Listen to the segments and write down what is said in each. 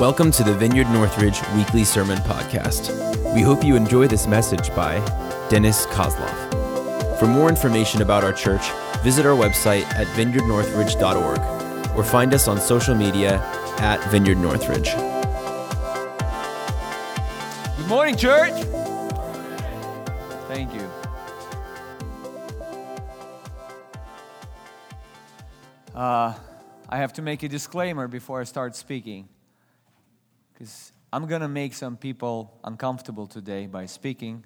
Welcome to the Vineyard Northridge Weekly Sermon Podcast. We hope you enjoy this message by Dennis Kozlov. For more information about our church, visit our website at vineyardnorthridge.org or find us on social media at Vineyard Northridge. Good morning, church. Thank you. Uh, I have to make a disclaimer before I start speaking because I'm going to make some people uncomfortable today by speaking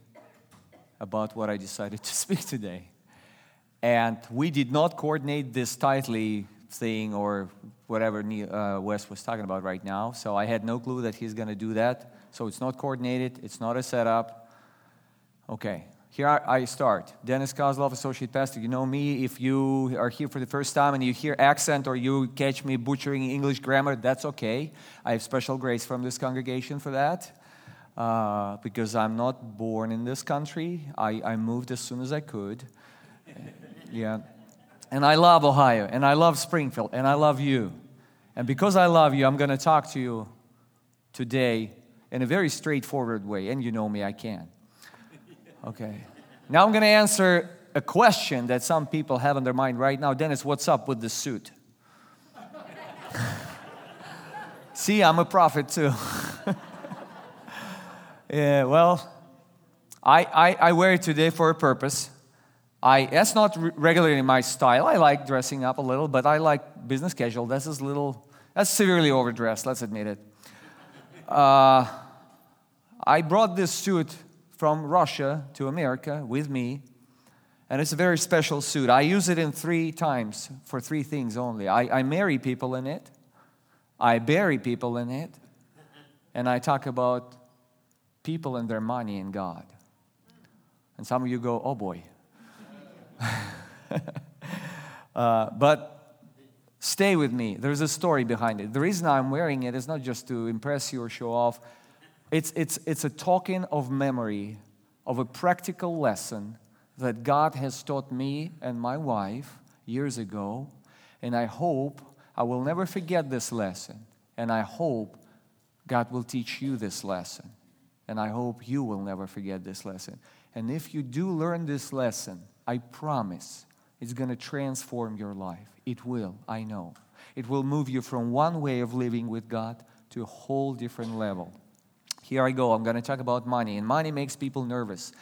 about what I decided to speak today. And we did not coordinate this tightly thing or whatever uh, Wes was talking about right now. So I had no clue that he's going to do that. So it's not coordinated, it's not a setup. Okay, here I start. Dennis Kozlov, Associate Pastor. You know me. If you are here for the first time and you hear accent or you catch me butchering English grammar, that's okay. I have special grace from this congregation for that. Uh, because I'm not born in this country. I, I moved as soon as I could. yeah. And I love Ohio, and I love Springfield, and I love you. And because I love you, I'm going to talk to you today in a very straightforward way. And you know me, I can. Okay. Now I'm going to answer a question that some people have in their mind right now. Dennis, what's up with the suit? See, I'm a prophet too. yeah, well, I, I, I, wear it today for a purpose. I, that's not regularly my style. I like dressing up a little, but I like business casual. That's a little, that's severely overdressed, let's admit it. Uh, I brought this suit from Russia to America with me. And it's a very special suit. I use it in three times for three things only. I, I marry people in it, I bury people in it, and I talk about people and their money and God. And some of you go, oh boy. uh, but stay with me. There's a story behind it. The reason I'm wearing it is not just to impress you or show off. It's, it's, it's a token of memory of a practical lesson that God has taught me and my wife years ago. And I hope I will never forget this lesson. And I hope God will teach you this lesson. And I hope you will never forget this lesson. And if you do learn this lesson, I promise it's going to transform your life. It will, I know. It will move you from one way of living with God to a whole different level. Here I go. I'm going to talk about money. And money makes people nervous.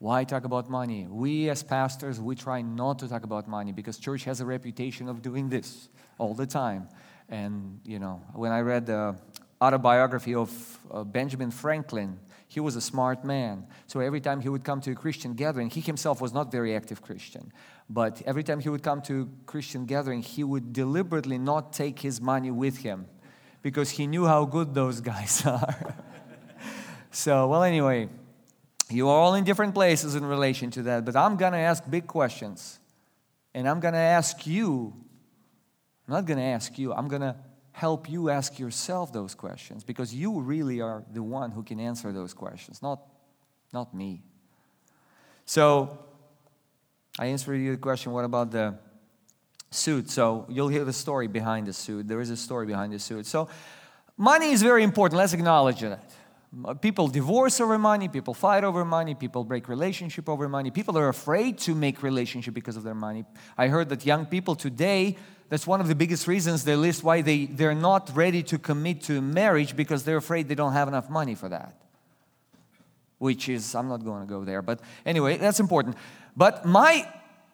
Why talk about money? We as pastors, we try not to talk about money because church has a reputation of doing this all the time. And, you know, when I read the autobiography of uh, Benjamin Franklin, he was a smart man. So every time he would come to a Christian gathering, he himself was not very active Christian, but every time he would come to a Christian gathering, he would deliberately not take his money with him because he knew how good those guys are. So, well, anyway, you are all in different places in relation to that, but I'm going to ask big questions. And I'm going to ask you, I'm not going to ask you, I'm going to help you ask yourself those questions because you really are the one who can answer those questions, not, not me. So, I answered you the question what about the suit? So, you'll hear the story behind the suit. There is a story behind the suit. So, money is very important. Let's acknowledge that. Uh, people divorce over money, people fight over money, people break relationship over money. People are afraid to make relationship because of their money. I heard that young people today, that's one of the biggest reasons they list why they, they're not ready to commit to marriage because they're afraid they don't have enough money for that. Which is, I'm not going to go there, but anyway, that's important. But my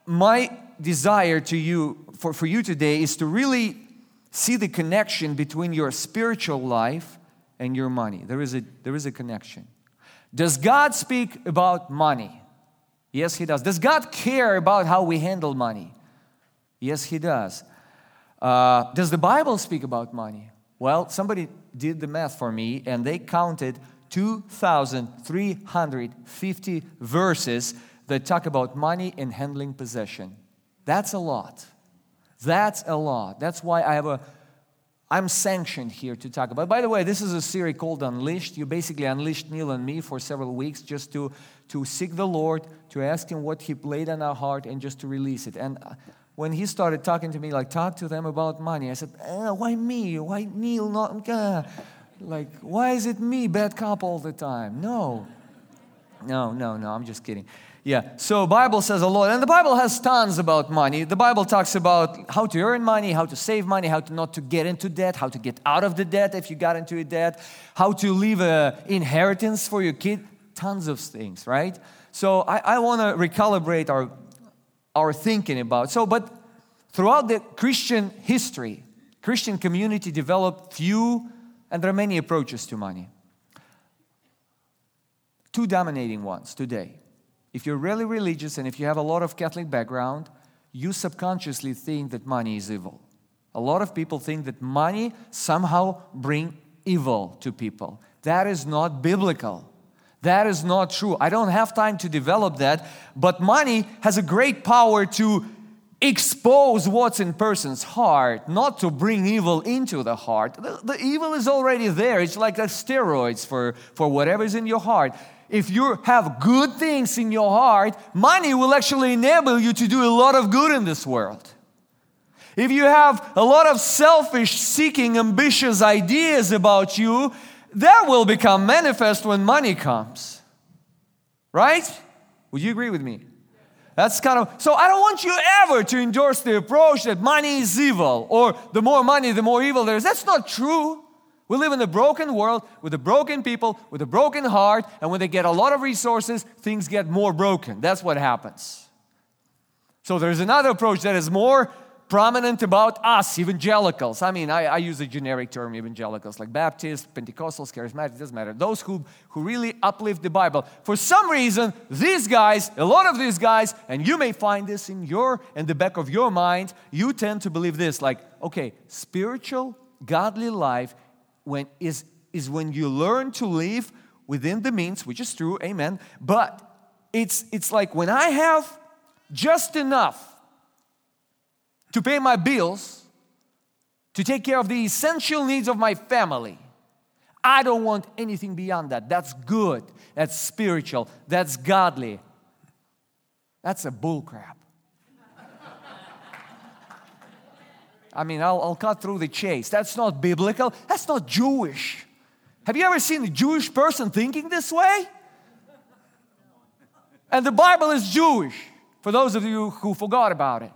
my desire to you for, for you today is to really see the connection between your spiritual life and your money. There is a, there is a connection. Does God speak about money? Yes, He does. Does God care about how we handle money? Yes, He does. Uh, does the Bible speak about money? Well, somebody did the math for me and they counted 2,350 verses that talk about money and handling possession. That's a lot. That's a lot. That's why I have a I'm sanctioned here to talk about. By the way, this is a series called Unleashed. You basically unleashed Neil and me for several weeks just to, to seek the Lord, to ask Him what He laid on our heart, and just to release it. And uh, when He started talking to me, like, talk to them about money, I said, eh, why me? Why Neil? Not, uh, Like, why is it me, bad cop, all the time? No. No, no, no, I'm just kidding. Yeah, so Bible says a lot, and the Bible has tons about money. The Bible talks about how to earn money, how to save money, how to not to get into debt, how to get out of the debt if you got into a debt, how to leave an inheritance for your kid, tons of things, right? So I, I want to recalibrate our, our thinking about. So, but throughout the Christian history, Christian community developed few, and there are many approaches to money. Two dominating ones today if you're really religious and if you have a lot of Catholic background, you subconsciously think that money is evil. A lot of people think that money somehow bring evil to people. That is not biblical. That is not true. I don't have time to develop that, but money has a great power to expose what's in person's heart, not to bring evil into the heart. The, the evil is already there. It's like the steroids for, for whatever is in your heart if you have good things in your heart, money will actually enable you to do a lot of good in this world. If you have a lot of selfish, seeking, ambitious ideas about you, that will become manifest when money comes. Right? Would you agree with me? That's kind of so. I don't want you ever to endorse the approach that money is evil or the more money, the more evil there is. That's not true. We live in a broken world with a broken people, with a broken heart, and when they get a lot of resources, things get more broken. That's what happens. So there's another approach that is more prominent about us, evangelicals. I mean, I, I use a generic term, evangelicals, like Baptists, Pentecostals, Charismatic, doesn't matter. Those who, who really uplift the Bible. For some reason, these guys, a lot of these guys, and you may find this in your in the back of your mind, you tend to believe this, like, okay, spiritual, godly life when is, is when you learn to live within the means, which is true, amen. But it's, it's like when I have just enough to pay my bills, to take care of the essential needs of my family. I don't want anything beyond that. That's good. That's spiritual. That's godly. That's a bullcrap. I mean, I'll, I'll cut through the chase. That's not biblical. That's not Jewish. Have you ever seen a Jewish person thinking this way? And the Bible is Jewish, for those of you who forgot about it.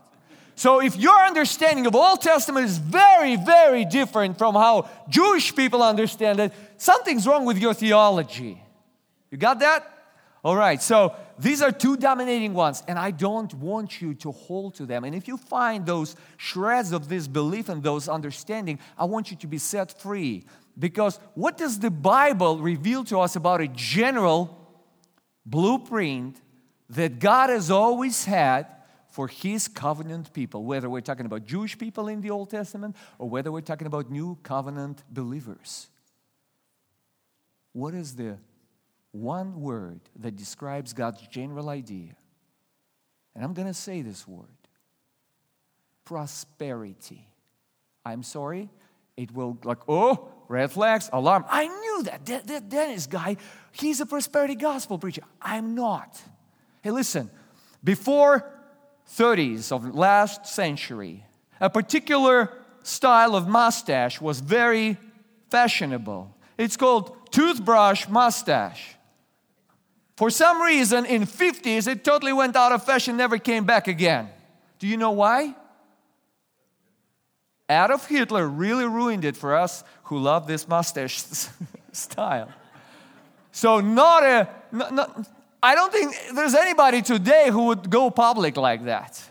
So if your understanding of Old Testament is very, very different from how Jewish people understand it, something's wrong with your theology. You got that? All right, so these are two dominating ones, and I don't want you to hold to them. And if you find those shreds of this belief and those understanding, I want you to be set free. Because what does the Bible reveal to us about a general blueprint that God has always had for His covenant people, whether we're talking about Jewish people in the Old Testament or whether we're talking about new covenant believers? What is the one word that describes God's general idea. And I'm going to say this word prosperity. I'm sorry, it will, like, oh, red flags, alarm. I knew that. That, that Dennis guy, he's a prosperity gospel preacher. I'm not. Hey, listen, before 30s of last century, a particular style of mustache was very fashionable. It's called toothbrush mustache. For some reason, in 50s, it totally went out of fashion, never came back again. Do you know why? Adolf Hitler really ruined it for us who love this mustache style. So, not a, not, not, I don't think there's anybody today who would go public like that.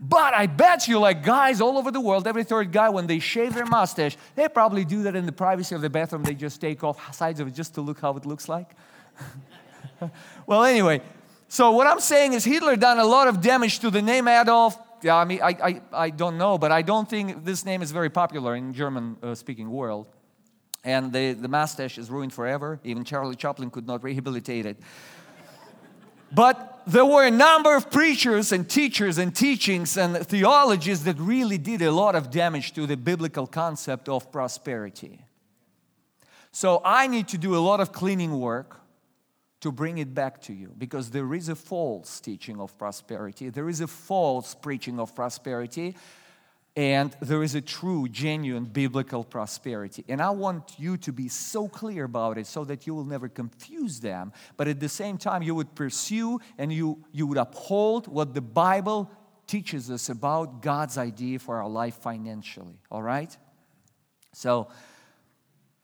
But I bet you, like guys all over the world, every third guy, when they shave their mustache, they probably do that in the privacy of the bathroom. They just take off sides of it just to look how it looks like. well, anyway, so what I'm saying is Hitler done a lot of damage to the name Adolf. Yeah, I mean, I, I, I don't know, but I don't think this name is very popular in German-speaking uh, world. And the, the mustache is ruined forever. Even Charlie Chaplin could not rehabilitate it. But there were a number of preachers and teachers and teachings and theologies that really did a lot of damage to the biblical concept of prosperity. So I need to do a lot of cleaning work to bring it back to you because there is a false teaching of prosperity, there is a false preaching of prosperity. and there is a true, genuine biblical prosperity. And I want you to be so clear about it so that you will never confuse them, but at the same time, you would pursue and you, you would uphold what the Bible teaches us about God's idea for our life financially. All right? So,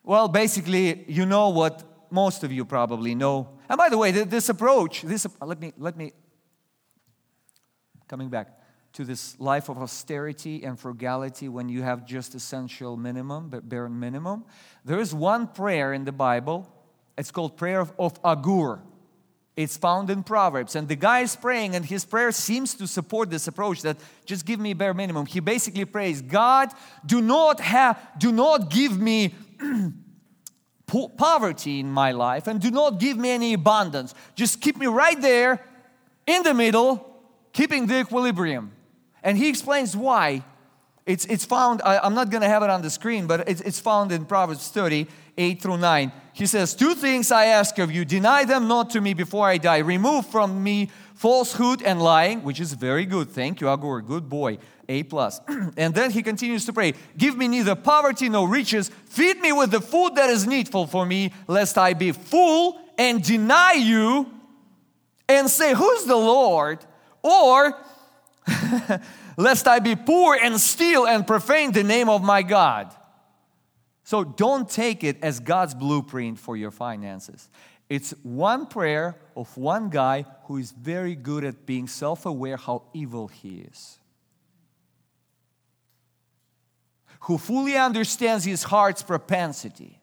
well, basically, you know what most of you probably know. And by the way, this approach, this let me let me coming back to this life of austerity and frugality when you have just essential minimum, but bare minimum. There is one prayer in the Bible. It's called prayer of, of Agur. It's found in Proverbs. And the guy is praying, and his prayer seems to support this approach that just give me bare minimum. He basically prays, God, do not have, do not give me poverty in my life, and do not give me any abundance. Just keep me right there in the middle, keeping the equilibrium. And he explains why. It's, it's found, I, am not going to have it on the screen, but it's, it's found in Proverbs 30, 8 through 9. He says, Two things I ask of you, deny them not to me before I die. Remove from me falsehood and lying, which is very good. Thank you, Agur, good boy. A plus. and then he continues to pray, Give me neither poverty nor riches. Feed me with the food that is needful for me, lest I be full and deny you and say, Who's the Lord? Or lest I be poor and steal and profane the name of my God. So don't take it as God's blueprint for your finances. It's one prayer of one guy who is very good at being self aware how evil he is. Who fully understands his heart's propensity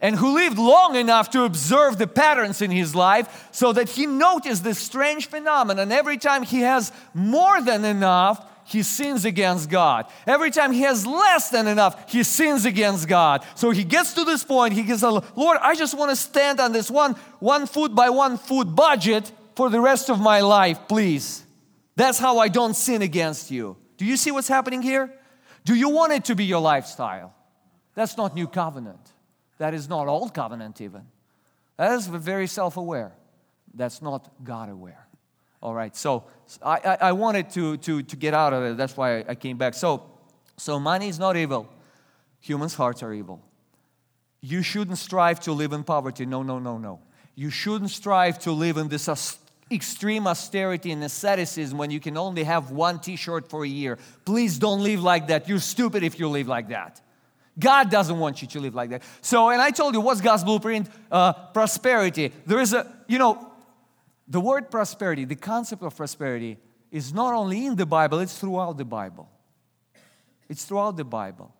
and who lived long enough to observe the patterns in his life so that he noticed this strange phenomenon. Every time he has more than enough, he sins against God. Every time he has less than enough, he sins against God. So he gets to this point, he gets, Lord, I just want to stand on this one, one foot by one foot budget for the rest of my life, please. That's how I don't sin against you. Do you see what's happening here? Do you want it to be your lifestyle? That's not new covenant. That is not old covenant, even. That is very self aware. That's not God aware. All right, so I, I, I, wanted to, to, to get out of it. That's why I came back. So, so money is not evil, humans' hearts are evil. You shouldn't strive to live in poverty. No, no, no, no. You shouldn't strive to live in this extreme austerity and asceticism when you can only have one t shirt for a year. Please don't live like that. You're stupid if you live like that. God doesn't want you to live like that. So, and I told you, what's God's blueprint? Uh, prosperity. There is a, you know, the word prosperity, the concept of prosperity, is not only in the Bible, it's throughout the Bible. It's throughout the Bible.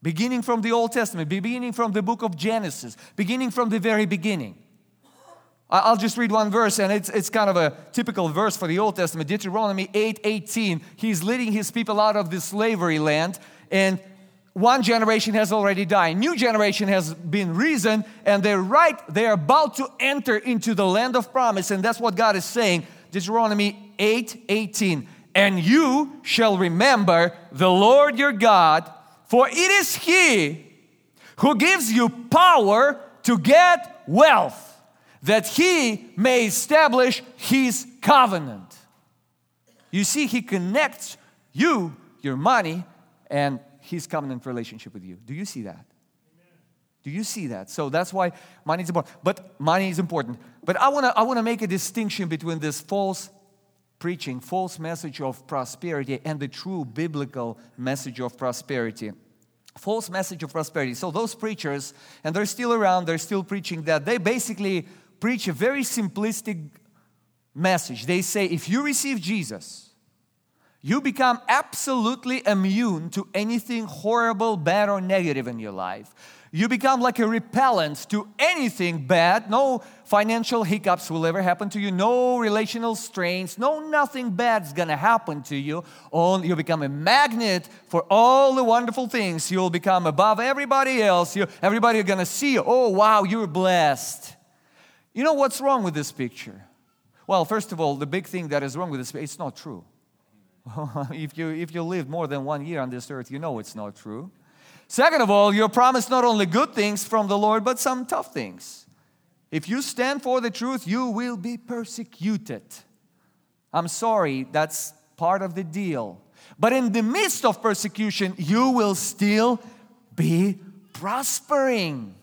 Beginning from the Old Testament, beginning from the book of Genesis, beginning from the very beginning. I'll just read one verse, and it's, it's kind of a typical verse for the Old Testament. Deuteronomy 8 18. He's leading his people out of the slavery land, and one generation has already died. New generation has been risen and they're right they're about to enter into the land of promise and that's what god is saying. Deuteronomy 8 18 and you shall remember the lord your god for it is he who gives you power to get wealth that he may establish his covenant. You see he connects you your money and his covenant relationship with you. Do you see that? Do you see that? So that's why money is important. But money is important. But I want to I want to make a distinction between this false preaching, false message of prosperity and the true biblical message of prosperity. False message of prosperity. So those preachers and they're still around, they're still preaching that. They basically preach a very simplistic message. They say if you receive Jesus, you become absolutely immune to anything horrible, bad, or negative in your life. You become like a repellent to anything bad. No financial hiccups will ever happen to you. No relational strains. No nothing bad is gonna happen to you. Oh, you become a magnet for all the wonderful things. You'll become above everybody else. You, everybody are gonna see you. Oh, wow, you're blessed. You know what's wrong with this picture? Well, first of all, the big thing that is wrong with this, it's not true. if, you, if you lived more than one year on this earth, you know it's not true. Second of all, you're promised not only good things from the Lord, but some tough things. If you stand for the truth, you will be persecuted. I'm sorry, that's part of the deal. But in the midst of persecution, you will still be prospering.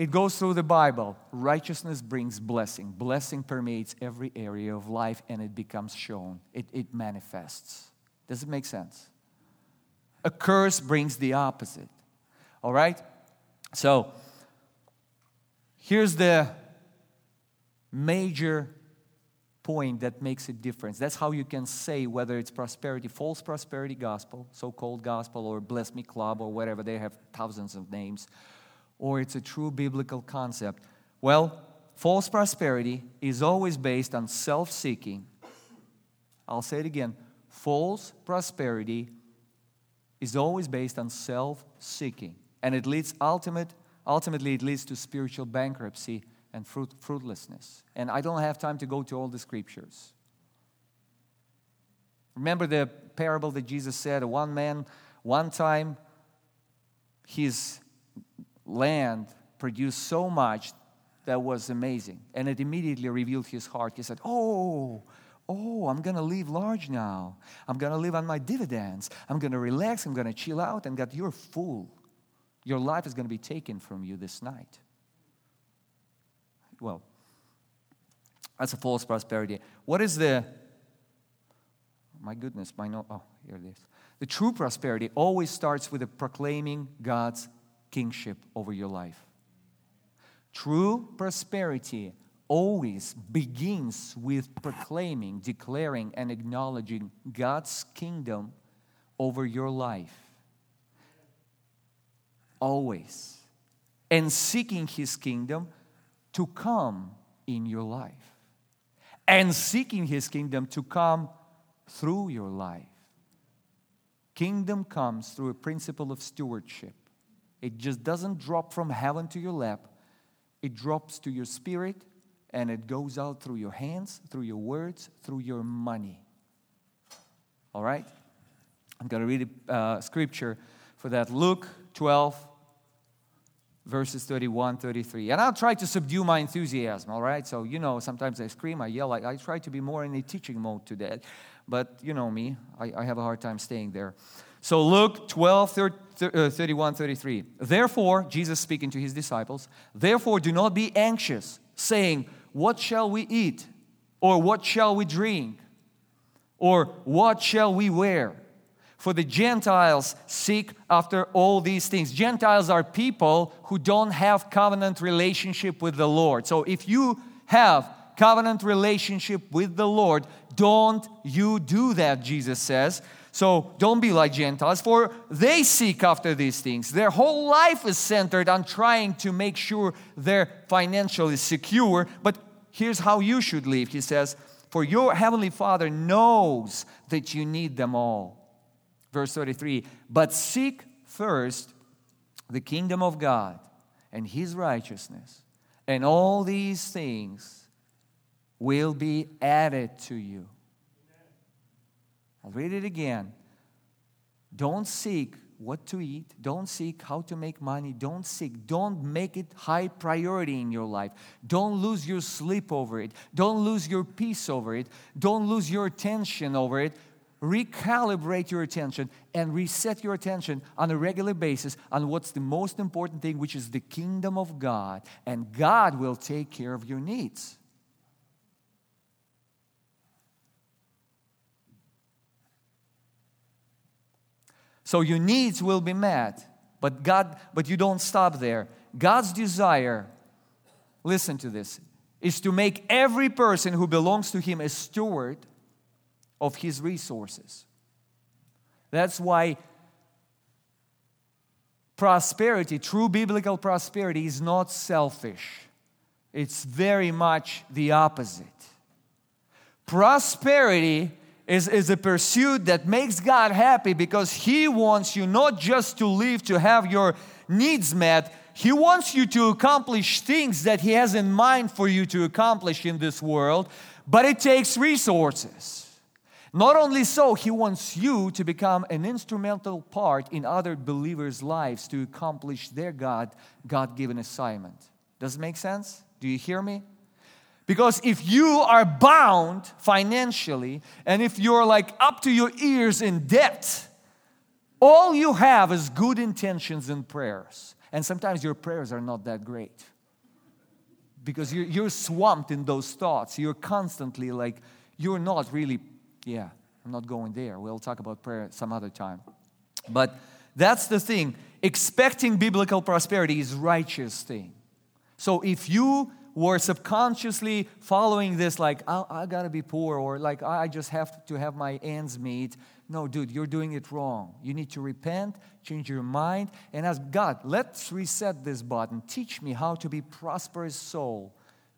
It goes through the Bible. Righteousness brings blessing. Blessing permeates every area of life and it becomes shown, it, it manifests. Does it make sense? A curse brings the opposite. All right? So, here's the major point that makes a difference. That's how you can say whether it's prosperity, false prosperity gospel, so called gospel, or bless me club, or whatever. They have thousands of names or it's a true biblical concept? Well, false prosperity is always based on self seeking. I'll say it again false prosperity is always based on self seeking. And it leads ultimate, ultimately, it leads to spiritual bankruptcy and fruit, fruitlessness. And I don't have time to go to all the scriptures. Remember the parable that Jesus said one man, one time, his land produced so much that was amazing. And it immediately revealed his heart. He said, Oh, oh, I'm going to live large now. I'm going to live on my dividends. I'm going to relax. I'm going to chill out. And God, you're full. Your life is going to be taken from you this night. Well, that's a false prosperity. What is the, my goodness, my no, oh, here it is. The true prosperity always starts with the proclaiming God's kingship over your life. True prosperity always begins with proclaiming, declaring, and acknowledging God's kingdom over your life. Always. And seeking His kingdom to come in your life. And seeking His kingdom to come through your life. Kingdom comes through a principle of stewardship. It just doesn't drop from heaven to your lap, it drops to your spirit and it goes out through your hands, through your words, through your money. All right? I'm going to read a uh, scripture for that. Luke 12, verses 31, 33. And I'll try to subdue my enthusiasm, all right? So, you know, sometimes I scream, I yell, I, I try to be more in a teaching mode today. But you know me, I, I have a hard time staying there. So, Luke 12, 30, uh, 31, 33. Therefore, Jesus speaking to his disciples, therefore do not be anxious, saying, What shall we eat? Or what shall we drink? Or what shall we wear? For the Gentiles seek after all these things. Gentiles are people who don't have covenant relationship with the Lord. So if you have covenant relationship with the Lord, don't you do that, Jesus says. So don't be like Gentiles, for they seek after these things. Their whole life is centered on trying to make sure they're financially secure. But here's how you should live, he says, for your heavenly Father knows that you need them all. Verse 33 But seek first the kingdom of God and his righteousness, and all these things will be added to you. I'll read it again. Don't seek what to eat. Don't seek how to make money. Don't seek. Don't make it high priority in your life. Don't lose your sleep over it. Don't lose your peace over it. Don't lose your attention over it. Recalibrate your attention and reset your attention on a regular basis on what's the most important thing, which is the kingdom of God. And God will take care of your needs. So your needs will be met. But God, but you don't stop there. God's desire, listen to this, is to make every person who belongs to him a steward of his resources. That's why prosperity, true biblical prosperity, is not selfish. It's very much the opposite. Prosperity is, is a pursuit that makes God happy because He wants you not just to live to have your needs met, He wants you to accomplish things that He has in mind for you to accomplish in this world, but it takes resources. Not only so, He wants you to become an instrumental part in other believers' lives to accomplish their God God given assignment. Does it make sense? Do you hear me? Because if you are bound financially and if you're like up to your ears in debt, all you have is good intentions and prayers. And sometimes your prayers are not that great because you're, you're swamped in those thoughts. You're constantly like, you're not really, yeah, I'm not going there. We'll talk about prayer some other time. But that's the thing. Expecting biblical prosperity is righteous thing. So if you were subconsciously following this, like, I, I gotta be poor, or like, I just have to have my ends meet, no, dude, you're doing it wrong. You need to repent, change your mind, and ask God, let's reset this button. Teach me how to be prosperous soul.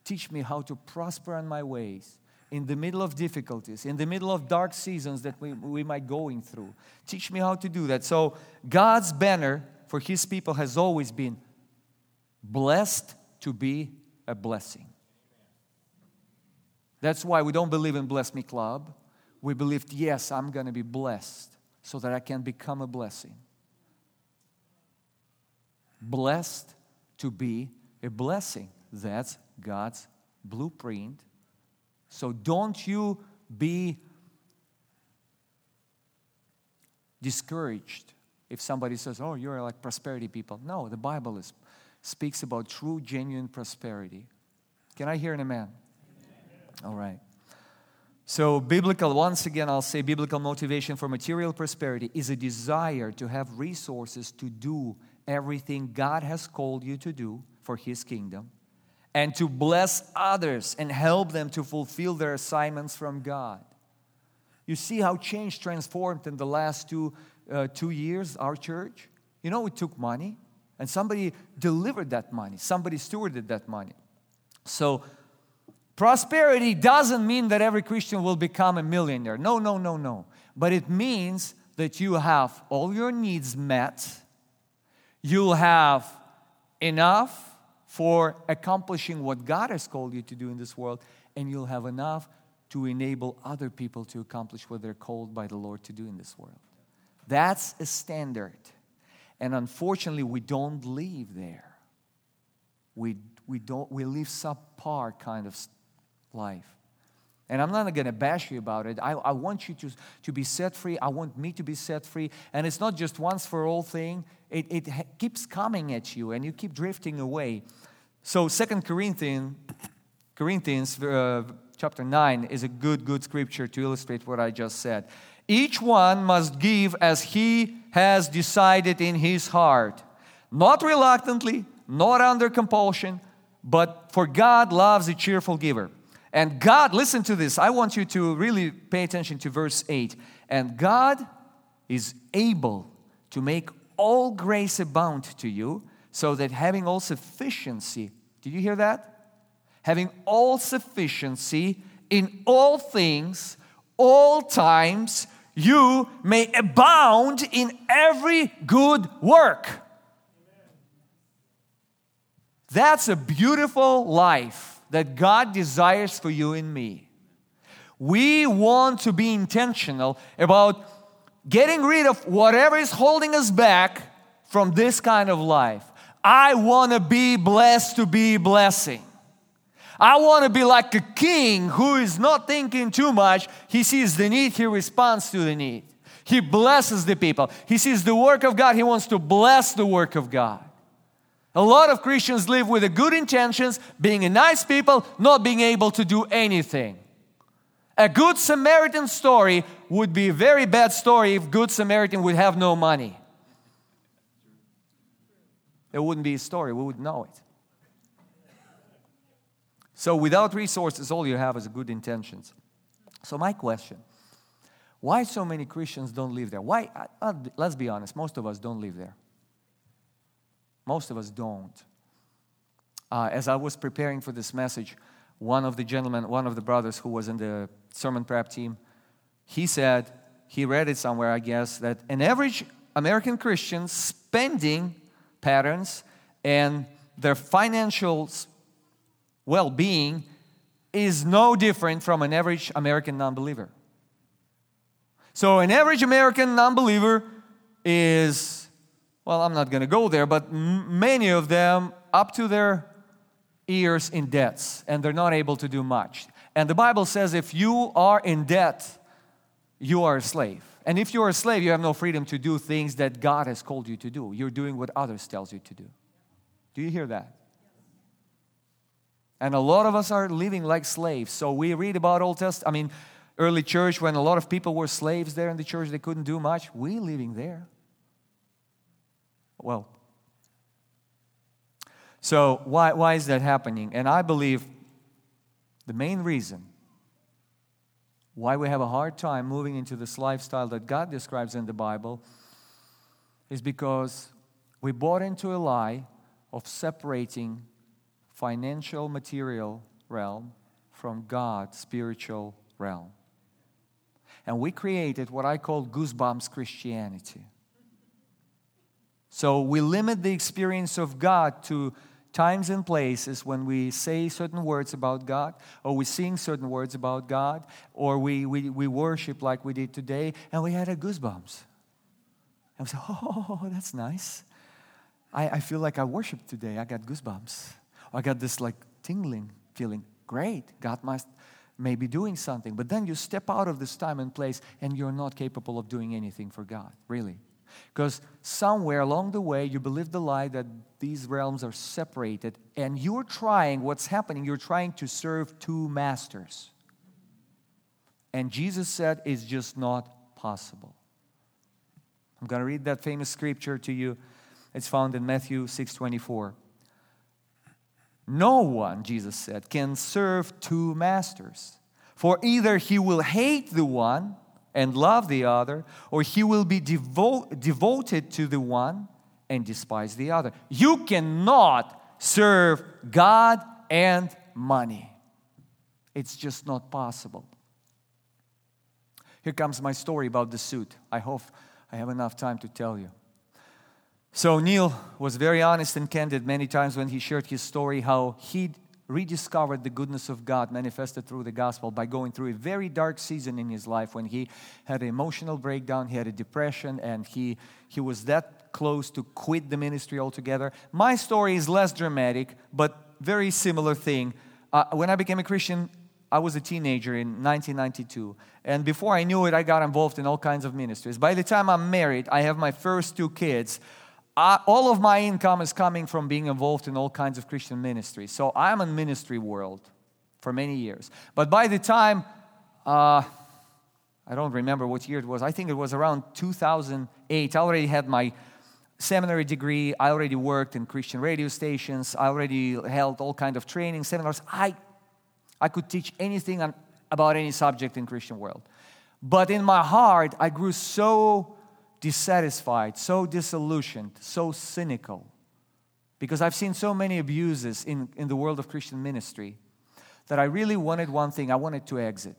Teach me how to prosper in my ways in the middle of difficulties, in the middle of dark seasons that we, we might going through. Teach me how to do that. So God's banner for his people has always been blessed to be a blessing. That's why we don't believe in Bless Me Club we believe, yes, I'm going to be blessed so that I can become a blessing. Blessed to be a blessing. That's God's blueprint. So don't you be discouraged if somebody says, oh, you're like prosperity people. No, the Bible is, speaks about true, genuine prosperity. Can I hear an amen? amen. All right. So, biblical, once again, I'll say biblical motivation for material prosperity is a desire to have resources to do everything God has called you to do for His kingdom and to bless others and help them to fulfill their assignments from God. You see how change transformed in the last two, uh, two years, our church? You know, it took money and somebody delivered that money, somebody stewarded that money. So, Prosperity doesn't mean that every Christian will become a millionaire. No, no, no, no. But it means that you have all your needs met, you'll have enough for accomplishing what God has called you to do in this world, and you'll have enough to enable other people to accomplish what they're called by the Lord to do in this world. That's a standard. And unfortunately, we don't live there. We, we, don't, we live subpar kind of life. And I'm not going to bash you about it. I, I want you to, to be set free. I want me to be set free. And it's not just once for all thing, it, it ha- keeps coming at you and you keep drifting away. So, Second Corinthians, Corinthians uh, chapter 9 is a good, good scripture to illustrate what I just said. Each one must give as he has decided in his heart, not reluctantly, not under compulsion, but for God loves a cheerful giver. And God, listen to this. I want you to really pay attention to verse 8. And God is able to make all grace abound to you, so that having all sufficiency, did you hear that? Having all sufficiency in all things, all times, you may abound in every good work. That's a beautiful life that God desires for you and me. We want to be intentional about getting rid of whatever is holding us back from this kind of life. I want to be blessed to be blessing. I want to be like a king who is not thinking too much. He sees the need, he responds to the need. He blesses the people. He sees the work of God, he wants to bless the work of God. A lot of Christians live with the good intentions, being a nice people, not being able to do anything. A good Samaritan story would be a very bad story if good Samaritan would have no money. It wouldn't be a story, we would know it. So without resources, all you have is good intentions. So my question, why so many Christians don't live there? Why, uh, let's be honest, most of us don't live there. Most of us don't. Uh, as I was preparing for this message, one of the gentlemen, one of the brothers who was in the sermon prep team, he said, he read it somewhere, I guess, that an average American Christian spending patterns and their financial well being is no different from an average American non believer. So, an average American non believer is well, I'm not going to go there, but many of them, up to their ears in debts and they're not able to do much. And the Bible says if you are in debt, you are a slave. And if you're a slave, you have no freedom to do things that God has called you to do. You're doing what others tells you to do. Do you hear that? And a lot of us are living like slaves. So we read about Old Testament, I mean, early church when a lot of people were slaves there in the church, they couldn't do much. We living there. Well, so why, why is that happening? And I believe the main reason why we have a hard time moving into this lifestyle that God describes in the Bible is because we bought into a lie of separating financial material realm from God's spiritual realm. And we created what I call goosebumps Christianity. So we limit the experience of God to times and places when we say certain words about God, or we sing certain words about God, or we, we, we worship like we did today, and we had a goosebumps. And we said, oh, that's nice. I, I feel like I worshiped today. I got goosebumps. I got this like tingling feeling. Great. God must may be doing something. But then you step out of this time and place and you're not capable of doing anything for God, really. Because somewhere along the way, you believe the lie that these realms are separated, and you're trying, what's happening, you're trying to serve two masters. And Jesus said it's just not possible. I'm going to read that famous scripture to you. It's found in Matthew 6:24. No one, Jesus said, can serve two masters. For either he will hate the one and love the other, or he will be devo- devoted to the one and despise the other. You cannot serve God and money. It's just not possible. Here comes my story about the suit. I hope I have enough time to tell you. So, Neil was very honest and candid many times when he shared his story how he rediscovered the goodness of God manifested through the gospel by going through a very dark season in his life when he had an emotional breakdown, he had a depression, and he, he was that close to quit the ministry altogether. My story is less dramatic, but very similar thing. Uh, when I became a Christian, I was a teenager in 1992. And before I knew it, I got involved in all kinds of ministries. By the time I'm married, I have my first two kids. I, all of my income is coming from being involved in all kinds of Christian ministries. So I'm in ministry world for many years. But by the time, uh, I don't remember what year it was, I think it was around 2008, I already had my seminary degree, I already worked in Christian radio stations, I already held all kind of training seminars. I, I could teach anything on, about any subject in Christian world. But in my heart, I grew so dissatisfied, so disillusioned, so cynical. Because I've seen so many abuses in, in the world of Christian ministry that I really wanted one thing I wanted to exit.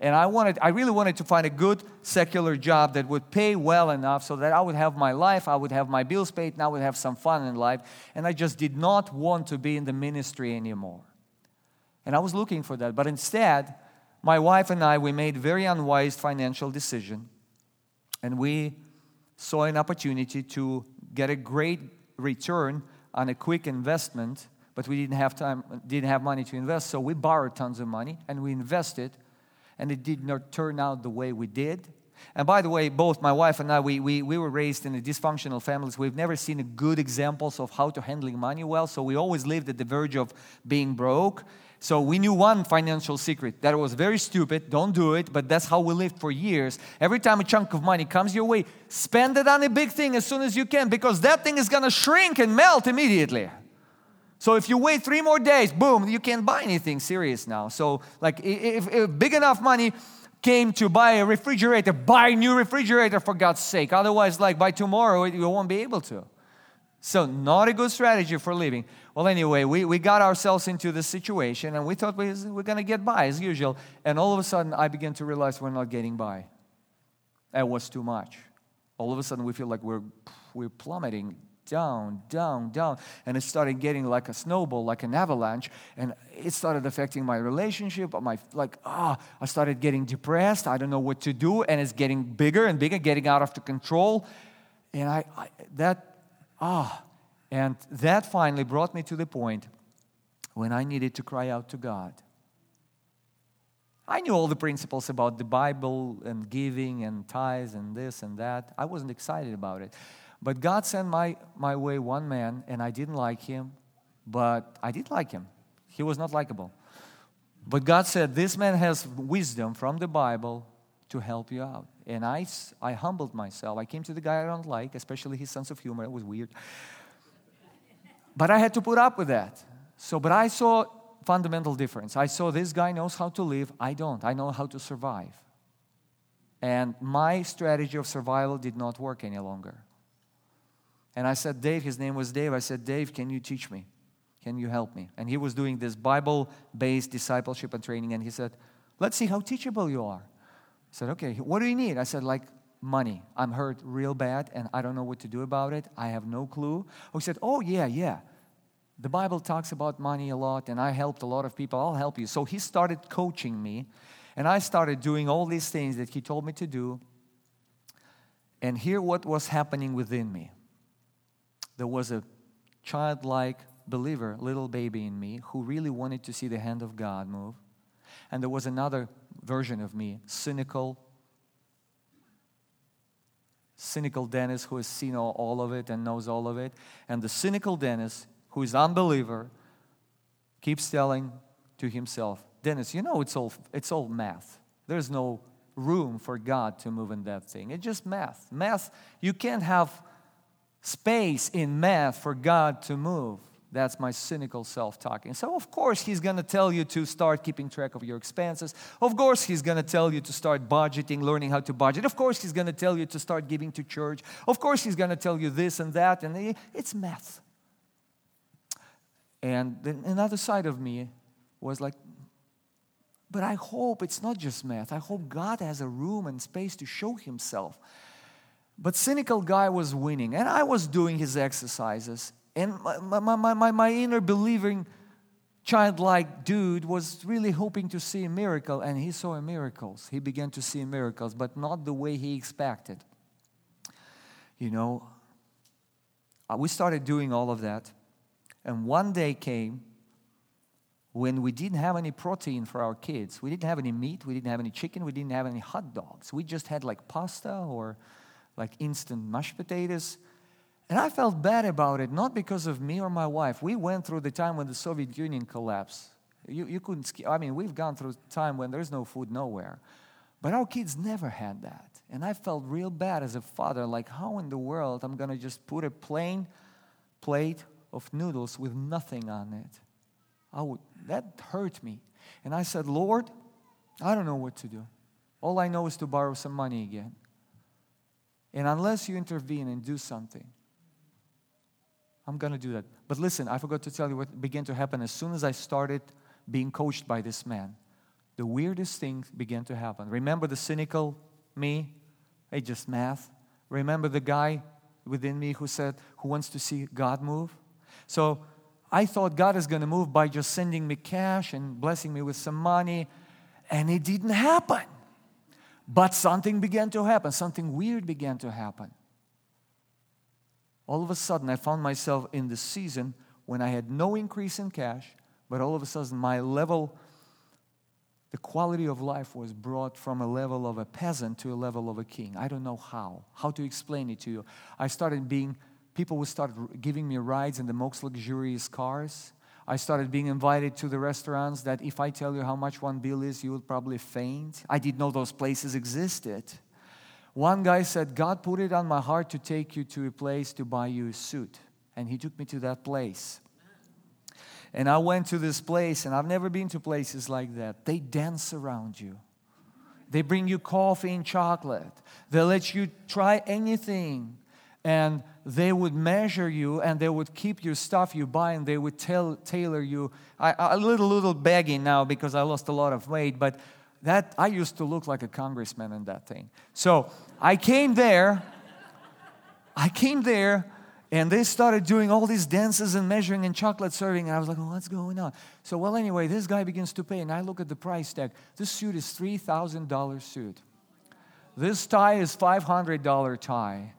And I wanted, I really wanted to find a good secular job that would pay well enough so that I would have my life, I would have my bills paid, and I would have some fun in life. And I just did not want to be in the ministry anymore. And I was looking for that. But instead, my wife and I, we made very unwise financial decision and we saw an opportunity to get a great return on a quick investment, but we didn't have time, didn't have money to invest, so we borrowed tons of money and we invested, and it did not turn out the way we did. And by the way, both my wife and I, we, we, we were raised in a dysfunctional families. We've never seen good examples of how to handling money well, so we always lived at the verge of being broke. So we knew one financial secret that was very stupid, don't do it, but that's how we lived for years. Every time a chunk of money comes your way, spend it on a big thing as soon as you can because that thing is gonna shrink and melt immediately. So if you wait three more days, boom, you can't buy anything serious now. So like if, if big enough money came to buy a refrigerator, buy a new refrigerator for God's sake. Otherwise, like by tomorrow, you won't be able to. So, not a good strategy for living. Well, anyway, we, we got ourselves into this situation and we thought we, we're going to get by as usual. And all of a sudden, I began to realize we're not getting by. That was too much. All of a sudden, we feel like we're, we're plummeting down, down, down. And it started getting like a snowball, like an avalanche. And it started affecting my relationship. My, like, ah, oh, I started getting depressed. I don't know what to do. And it's getting bigger and bigger, getting out of the control. And I, I that Ah, and that finally brought me to the point when I needed to cry out to God. I knew all the principles about the Bible and giving and tithes and this and that. I wasn't excited about it. But God sent my, my way one man, and I didn't like him, but I did like him. He was not likable. But God said, This man has wisdom from the Bible to help you out. And I, I humbled myself. I came to the guy I don't like, especially his sense of humor. It was weird. But I had to put up with that. So, but I saw fundamental difference. I saw this guy knows how to live. I don't. I know how to survive. And my strategy of survival did not work any longer. And I said, Dave, his name was Dave. I said, Dave, can you teach me? Can you help me? And he was doing this Bible based discipleship and training. And he said, Let's see how teachable you are. Said, Okay, what do you need? I said, Like money. I'm hurt real bad and I don't know what to do about it. I have no clue. He said, Oh, yeah, yeah. The Bible talks about money a lot and I helped a lot of people. I'll help you. So he started coaching me and I started doing all these things that he told me to do. And hear what was happening within me. There was a childlike believer, little baby in me, who really wanted to see the hand of God move. And there was another version of me, cynical, cynical Dennis who has seen all, all of it and knows all of it. And the cynical Dennis, who is unbeliever, keeps telling to himself, Dennis, you know it's all, it's all math. There's no room for God to move in that thing. It's just math. Math, you can't have space in math for God to move. That's my cynical self talking. So, of course, he's going to tell you to start keeping track of your expenses. Of course, he's going to tell you to start budgeting, learning how to budget. Of course, he's going to tell you to start giving to church. Of course, he's going to tell you this and that. And it's math. And then another side of me was like, but I hope it's not just math. I hope God has a room and space to show himself. But cynical guy was winning, and I was doing his exercises. And my, my, my, my, inner believing childlike dude was really hoping to see a miracle, and he saw miracles. He began to see miracles, but not the way he expected. You know, uh, we started doing all of that, and one day came when we didn't have any protein for our kids. We didn't have any meat, we didn't have any chicken, we didn't have any hot dogs. We just had like pasta or like instant mashed potatoes. And I felt bad about it, not because of me or my wife. We went through the time when the Soviet Union collapsed. You, you couldn't, I mean, we've gone through time when there's no food nowhere. But our kids never had that. And I felt real bad as a father, like, how in the world I'm gonna just put a plain plate of noodles with nothing on it? I would, that hurt me. And I said, Lord, I don't know what to do. All I know is to borrow some money again. And unless you intervene and do something, I'm going to do that. But listen, I forgot to tell you what began to happen as soon as I started being coached by this man. The weirdest things began to happen. Remember the cynical me? Hey, just math. Remember the guy within me who said, who wants to see God move? So I thought God is going to move by just sending me cash and blessing me with some money, and it didn't happen. But something began to happen, something weird began to happen. All of a sudden, I found myself in the season when I had no increase in cash, but all of a sudden, my level, the quality of life was brought from a level of a peasant to a level of a king. I don't know how, how to explain it to you. I started being, people would start giving me rides in the most luxurious cars. I started being invited to the restaurants that if I tell you how much one bill is, you would probably faint. I didn't know those places existed. One guy said, God put it on my heart to take you to a place to buy you a suit. And he took me to that place. And I went to this place, and I've never been to places like that. They dance around you. They bring you coffee and chocolate. They let you try anything. And they would measure you and they would keep your stuff you buy and they would tell, tailor you. I, a little, little baggy now because I lost a lot of weight, but that I used to look like a congressman in that thing. So I came there. I came there and they started doing all these dances and measuring and chocolate serving and i was like oh, what's going on so well anyway this guy begins to pay and i look at the price tag this suit is $3000 suit this tie is $500 tie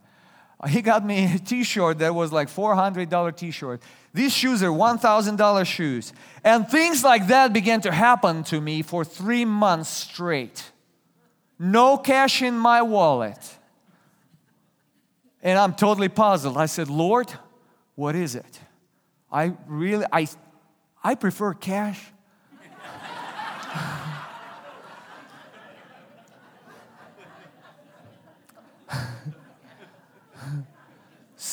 He got me a t-shirt that was like $400 t-shirt. These shoes are $1,000 shoes. And things like that began to happen to me for three months straight. No cash in my wallet. And I'm totally puzzled. I said, Lord, what is it? I really, I, I prefer cash.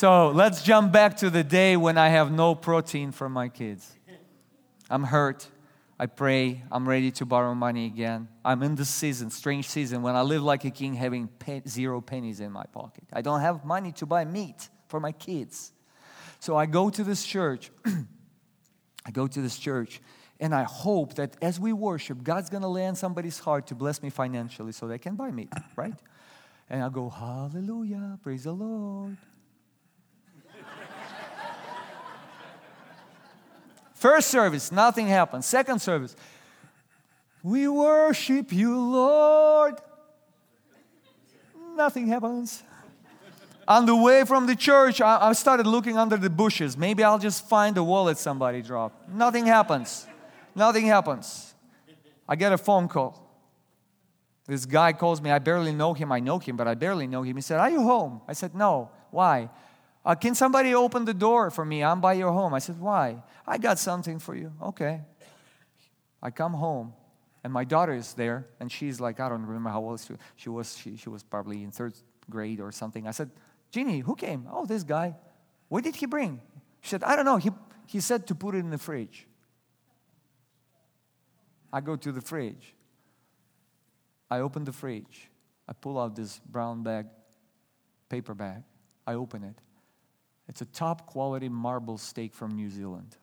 So let's jump back to the day when I have no protein for my kids. I'm hurt. I pray. I'm ready to borrow money again. I'm in this season, strange season, when I live like a king having zero pennies in my pocket. I don't have money to buy meat for my kids. So I go to this church. I go to this church and I hope that as we worship, God's going to land somebody's heart to bless me financially so they can buy meat, right? And I go, Hallelujah, praise the Lord. First service, nothing happens. Second service, we worship you, Lord. Nothing happens. On the way from the church, I, I started looking under the bushes. Maybe I'll just find a wallet somebody dropped. Nothing happens. Nothing happens. I get a phone call. This guy calls me. I barely know him. I know him, but I barely know him. He said, Are you home? I said, No. Why? Uh, can somebody open the door for me? I'm by your home. I said, Why? I got something for you. Okay. I come home, and my daughter is there, and she's like, I don't remember how old she, she was. She, she was probably in third grade or something. I said, Jeannie, who came? Oh, this guy. What did he bring? She said, I don't know. He, he said to put it in the fridge. I go to the fridge. I open the fridge. I pull out this brown bag, paper bag. I open it. It's a top quality marble steak from New Zealand.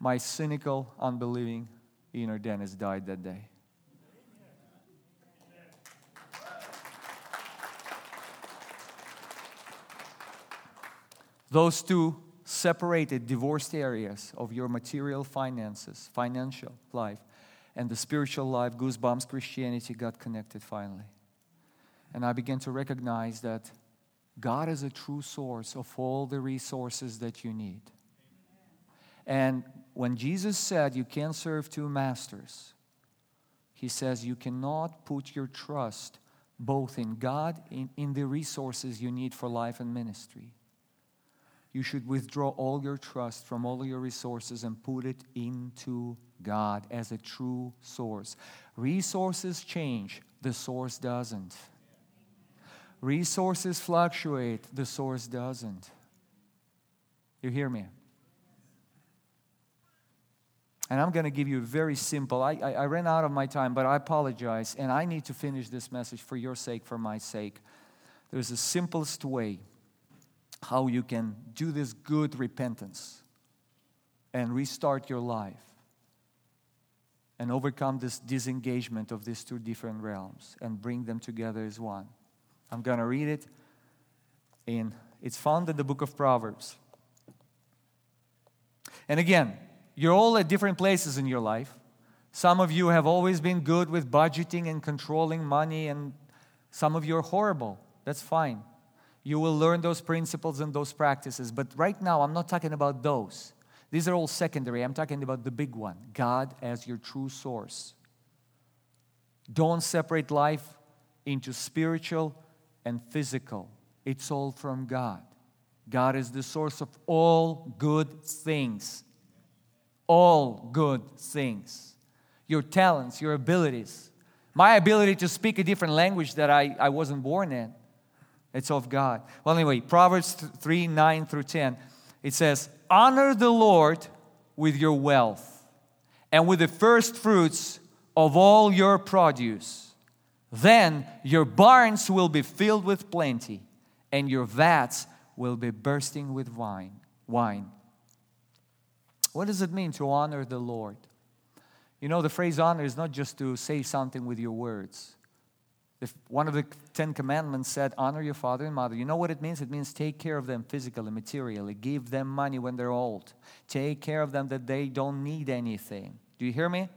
My cynical, unbelieving inner Dennis died that day. Those two separated, divorced areas of your material finances, financial life, and the spiritual life, goosebumps Christianity got connected finally. And I began to recognize that God is a true source of all the resources that you need. And when Jesus said you can't serve two masters, he says you cannot put your trust both in God and in the resources you need for life and ministry you should withdraw all your trust from all your resources and put it into God as a true source. Resources change, the source doesn't. Resources fluctuate, the source doesn't. You hear me? And I'm going to give you a very simple, I, I, I, ran out of my time, but I apologize, and I need to finish this message for your sake, for my sake. There's the simplest way how you can do this good repentance and restart your life and overcome this disengagement of these two different realms and bring them together as one. I'm going to read it in it's found in the book of Proverbs. And again, you're all at different places in your life. Some of you have always been good with budgeting and controlling money, and some of you are horrible. That's fine. You will learn those principles and those practices. But right now, I'm not talking about those. These are all secondary. I'm talking about the big one God as your true source. Don't separate life into spiritual and physical, it's all from God. God is the source of all good things. All good things. Your talents, your abilities. My ability to speak a different language that I, I wasn't born in it's of God. Well, anyway, Proverbs 3 9 through 10, it says, Honor the Lord with your wealth and with the first fruits of all your produce. Then your barns will be filled with plenty, and your vats will be bursting with wine. Wine. What does it mean to honor the Lord? You know, the phrase honor is not just to say something with your words. If one of the Ten Commandments said, honor your father and mother, you know what it means? It means take care of them physically, materially. Give them money when they're old. Take care of them that they don't need anything. Do you hear me?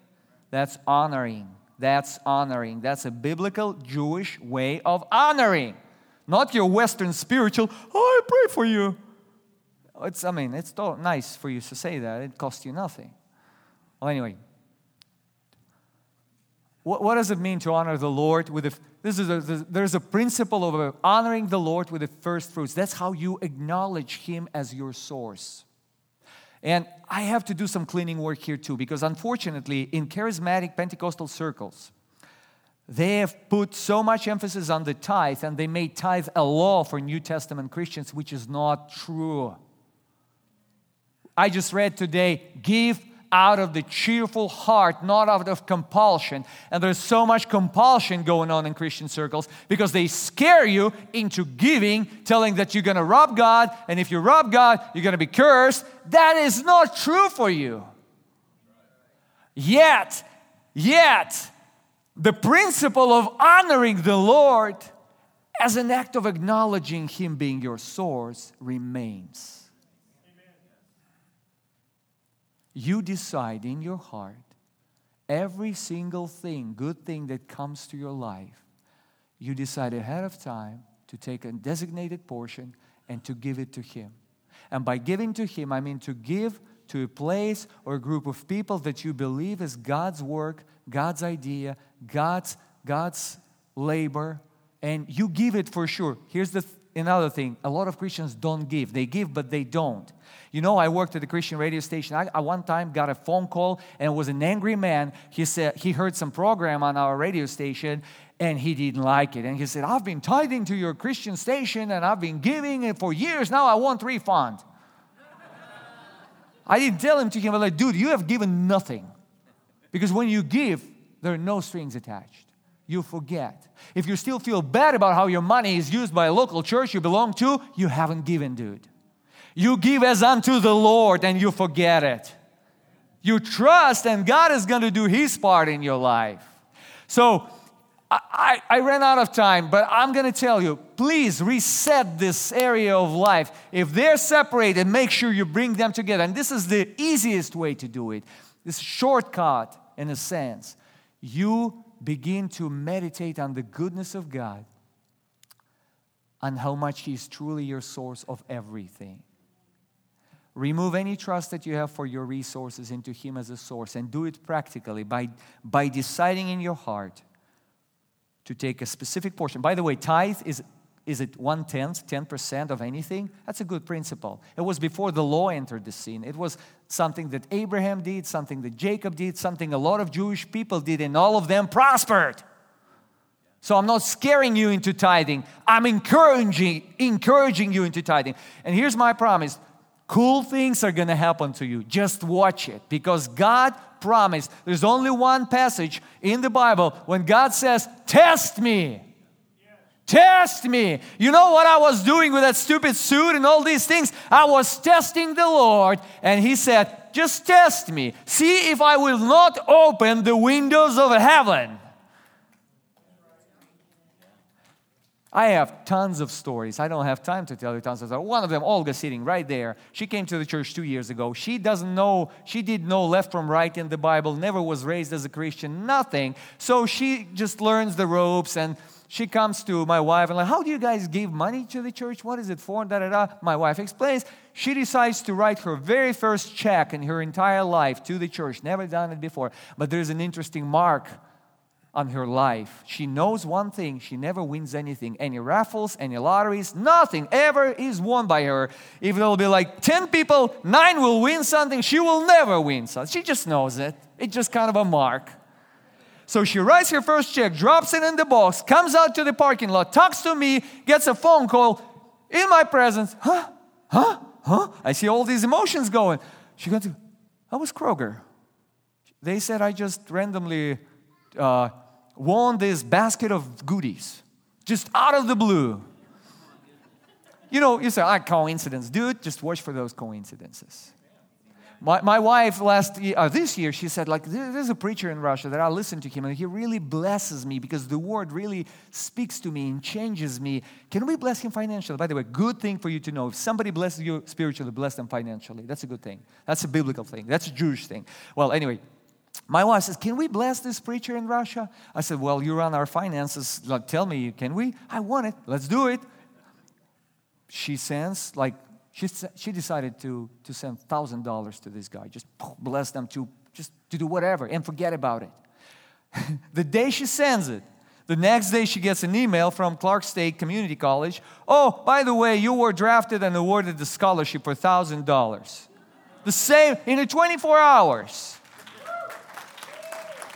That's honoring. That's honoring. That's a biblical Jewish way of honoring. Not your Western spiritual, oh, I pray for you. It's, I mean, it's nice for you to say that. It costs you nothing. Well, anyway, what, what does it mean to honor the Lord with the, this is a, there's a principle of uh, honoring the Lord with the first fruits. That's how you acknowledge Him as your source. And I have to do some cleaning work here too, because unfortunately, in charismatic Pentecostal circles, they have put so much emphasis on the tithe and they made tithe a law for New Testament Christians, which is not true. I just read today give out of the cheerful heart, not out of compulsion. And there's so much compulsion going on in Christian circles because they scare you into giving, telling that you're going to rob God, and if you rob God, you're going to be cursed. That is not true for you. Yet, yet, the principle of honoring the Lord as an act of acknowledging Him being your source remains. You decide in your heart every single thing, good thing that comes to your life, you decide ahead of time to take a designated portion and to give it to Him. And by giving to Him, I mean to give to a place or a group of people that you believe is God's work, God's idea, God's, God's labor, and you give it for sure. Here's the th- another thing a lot of Christians don't give. They give, but they don't. You know, I worked at a Christian radio station. I, I one time got a phone call, and was an angry man. He said he heard some program on our radio station, and he didn't like it. And he said, I've been tithing to your Christian station, and I've been giving it for years. Now I want refund. I didn't tell him to him, but like, dude, you have given nothing. Because when you give, there are no strings attached. You forget. If you still feel bad about how your money is used by a local church you belong to, you haven't given, dude. You give as unto the Lord and you forget it. You trust, and God is going to do His part in your life. So, I, I, ran out of time, but I'm going to tell you please reset this area of life. If they're separated, make sure you bring them together. And this is the easiest way to do it this shortcut, in a sense. You begin to meditate on the goodness of God, and how much He is truly your source of everything. Remove any trust that you have for your resources into Him as a source and do it practically by, by deciding in your heart to take a specific portion. By the way, tithe is is it one tenth, 10% of anything? That's a good principle. It was before the law entered the scene. It was something that Abraham did, something that Jacob did, something a lot of Jewish people did, and all of them prospered. So I'm not scaring you into tithing. I'm encouraging, encouraging you into tithing. And here's my promise cool things are going to happen to you. Just watch it because God promised. There's only one passage in the Bible when God says, Test me. Test me. You know what I was doing with that stupid suit and all these things? I was testing the Lord, and He said, Just test me. See if I will not open the windows of heaven. I have tons of stories. I don't have time to tell you tons of stories. One of them, Olga, sitting right there. She came to the church two years ago. She doesn't know, she did know left from right in the Bible, never was raised as a Christian, nothing. So she just learns the ropes and she comes to my wife and like, how do you guys give money to the church? What is it for? Da da da. My wife explains. She decides to write her very first check in her entire life to the church. Never done it before. But there's an interesting mark on her life. She knows one thing: she never wins anything, any raffles, any lotteries, nothing ever is won by her. If there'll be like ten people, nine will win something. She will never win something. She just knows it. It's just kind of a mark. So she writes her first check, drops it in the box, comes out to the parking lot, talks to me, gets a phone call in my presence. Huh? Huh? Huh? I see all these emotions going. She goes, I was Kroger. They said I just randomly uh, won this basket of goodies, just out of the blue. You know, you say, ah, coincidence. Dude, just watch for those coincidences. My, my wife last year, uh, this year, she said, like, there's a preacher in Russia that I listen to him and he really blesses me because the word really speaks to me and changes me. Can we bless him financially? By the way, good thing for you to know. If somebody blesses you spiritually, bless them financially. That's a good thing. That's a biblical thing. That's a Jewish thing. Well, anyway, my wife says, Can we bless this preacher in Russia? I said, Well, you run our finances. Like, tell me, can we? I want it. Let's do it. She sends like she, she decided to, to send $1,000 to this guy, just bless them to, just to do whatever and forget about it. the day she sends it, the next day she gets an email from Clark State Community College. Oh, by the way, you were drafted and awarded the scholarship for $1,000. The same in the 24 hours.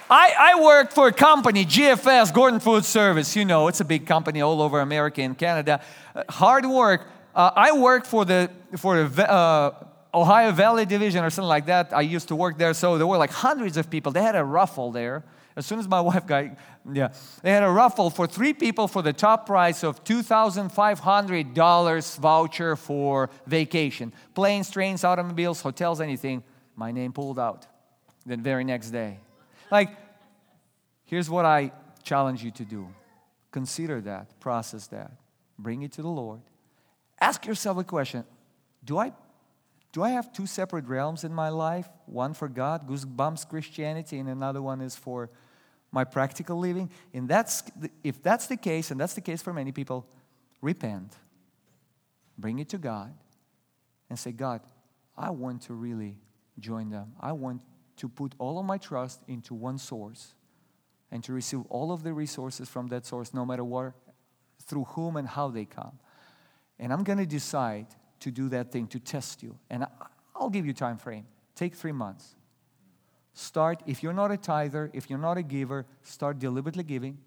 I, I work for a company, GFS, Gordon Food Service. You know, it's a big company all over America and Canada. Uh, hard work. Uh, I worked for the for the uh, Ohio Valley Division or something like that. I used to work there, so there were like hundreds of people. They had a raffle there. As soon as my wife got, yeah, they had a raffle for three people for the top prize of $2,500 voucher for vacation. Planes, trains, automobiles, hotels, anything. My name pulled out the very next day. Like, here's what I challenge you to do consider that, process that, bring it to the Lord. Ask yourself a question Do I, do I have two separate realms in my life? One for God, goosebumps Christianity, and another one is for my practical living? And that's, if that's the case, and that's the case for many people, repent. Bring it to God and say, God, I want to really join them. I want to put all of my trust into one source and to receive all of the resources from that source, no matter what, through whom and how they come. And I'm going to decide to do that thing to test you. And I'll give you time frame. Take three months. Start, if you're not a tither, if you're not a giver, start deliberately giving,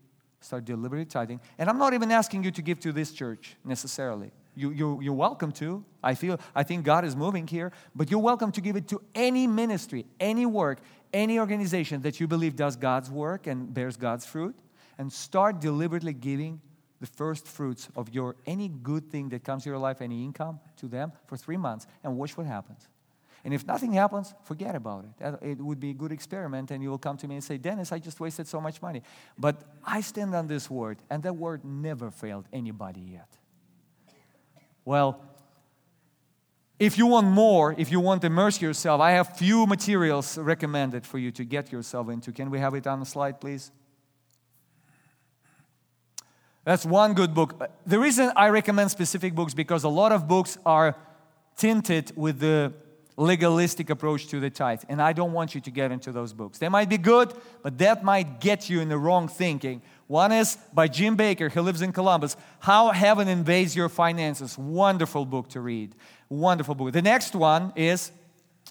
start deliberately tithing. And I'm not even asking you to give to this church necessarily. You, you, you're welcome to. I feel, I think God is moving here, but you're welcome to give it to any ministry, any work, any organization that you believe does God's work and bears God's fruit. And start deliberately giving the first fruits of your any good thing that comes to your life, any income to them for three months, and watch what happens. And if nothing happens, forget about it. It would be a good experiment, and you will come to me and say, Dennis, I just wasted so much money. But I stand on this word, and that word never failed anybody yet. Well, if you want more, if you want to immerse yourself, I have few materials recommended for you to get yourself into. Can we have it on the slide, please? That's one good book. The reason I recommend specific books because a lot of books are tinted with the legalistic approach to the tithe. And I don't want you to get into those books. They might be good, but that might get you in the wrong thinking. One is by Jim Baker, he lives in Columbus, How Heaven Invades Your Finances. Wonderful book to read. Wonderful book. The next one is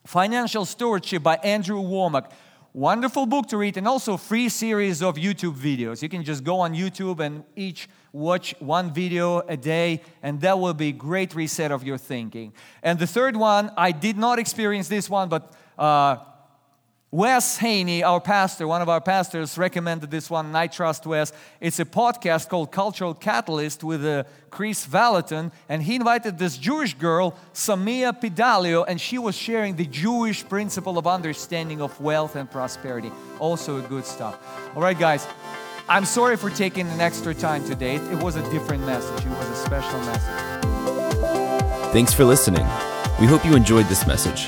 Financial Stewardship by Andrew Wommack. Wonderful book to read and also free series of YouTube videos. You can just go on YouTube and each watch one video a day and that will be great reset of your thinking. And the third one, I did not experience this one, but uh, Wes Haney, our pastor, one of our pastors, recommended this one, and I trust Wes. It's a podcast called Cultural Catalyst with uh, Kris Vallotton, and he invited this Jewish girl, Samia Pidalio, and she was sharing the Jewish principle of understanding of wealth and prosperity. Also, good stuff. All right, guys, I'm sorry for taking an extra time today. It was a different message, it was a special message. Thanks for listening. We hope you enjoyed this message.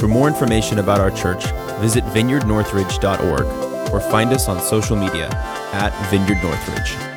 For more information about our church, visit vineyardnorthridge.org or find us on social media at Vineyard Northridge.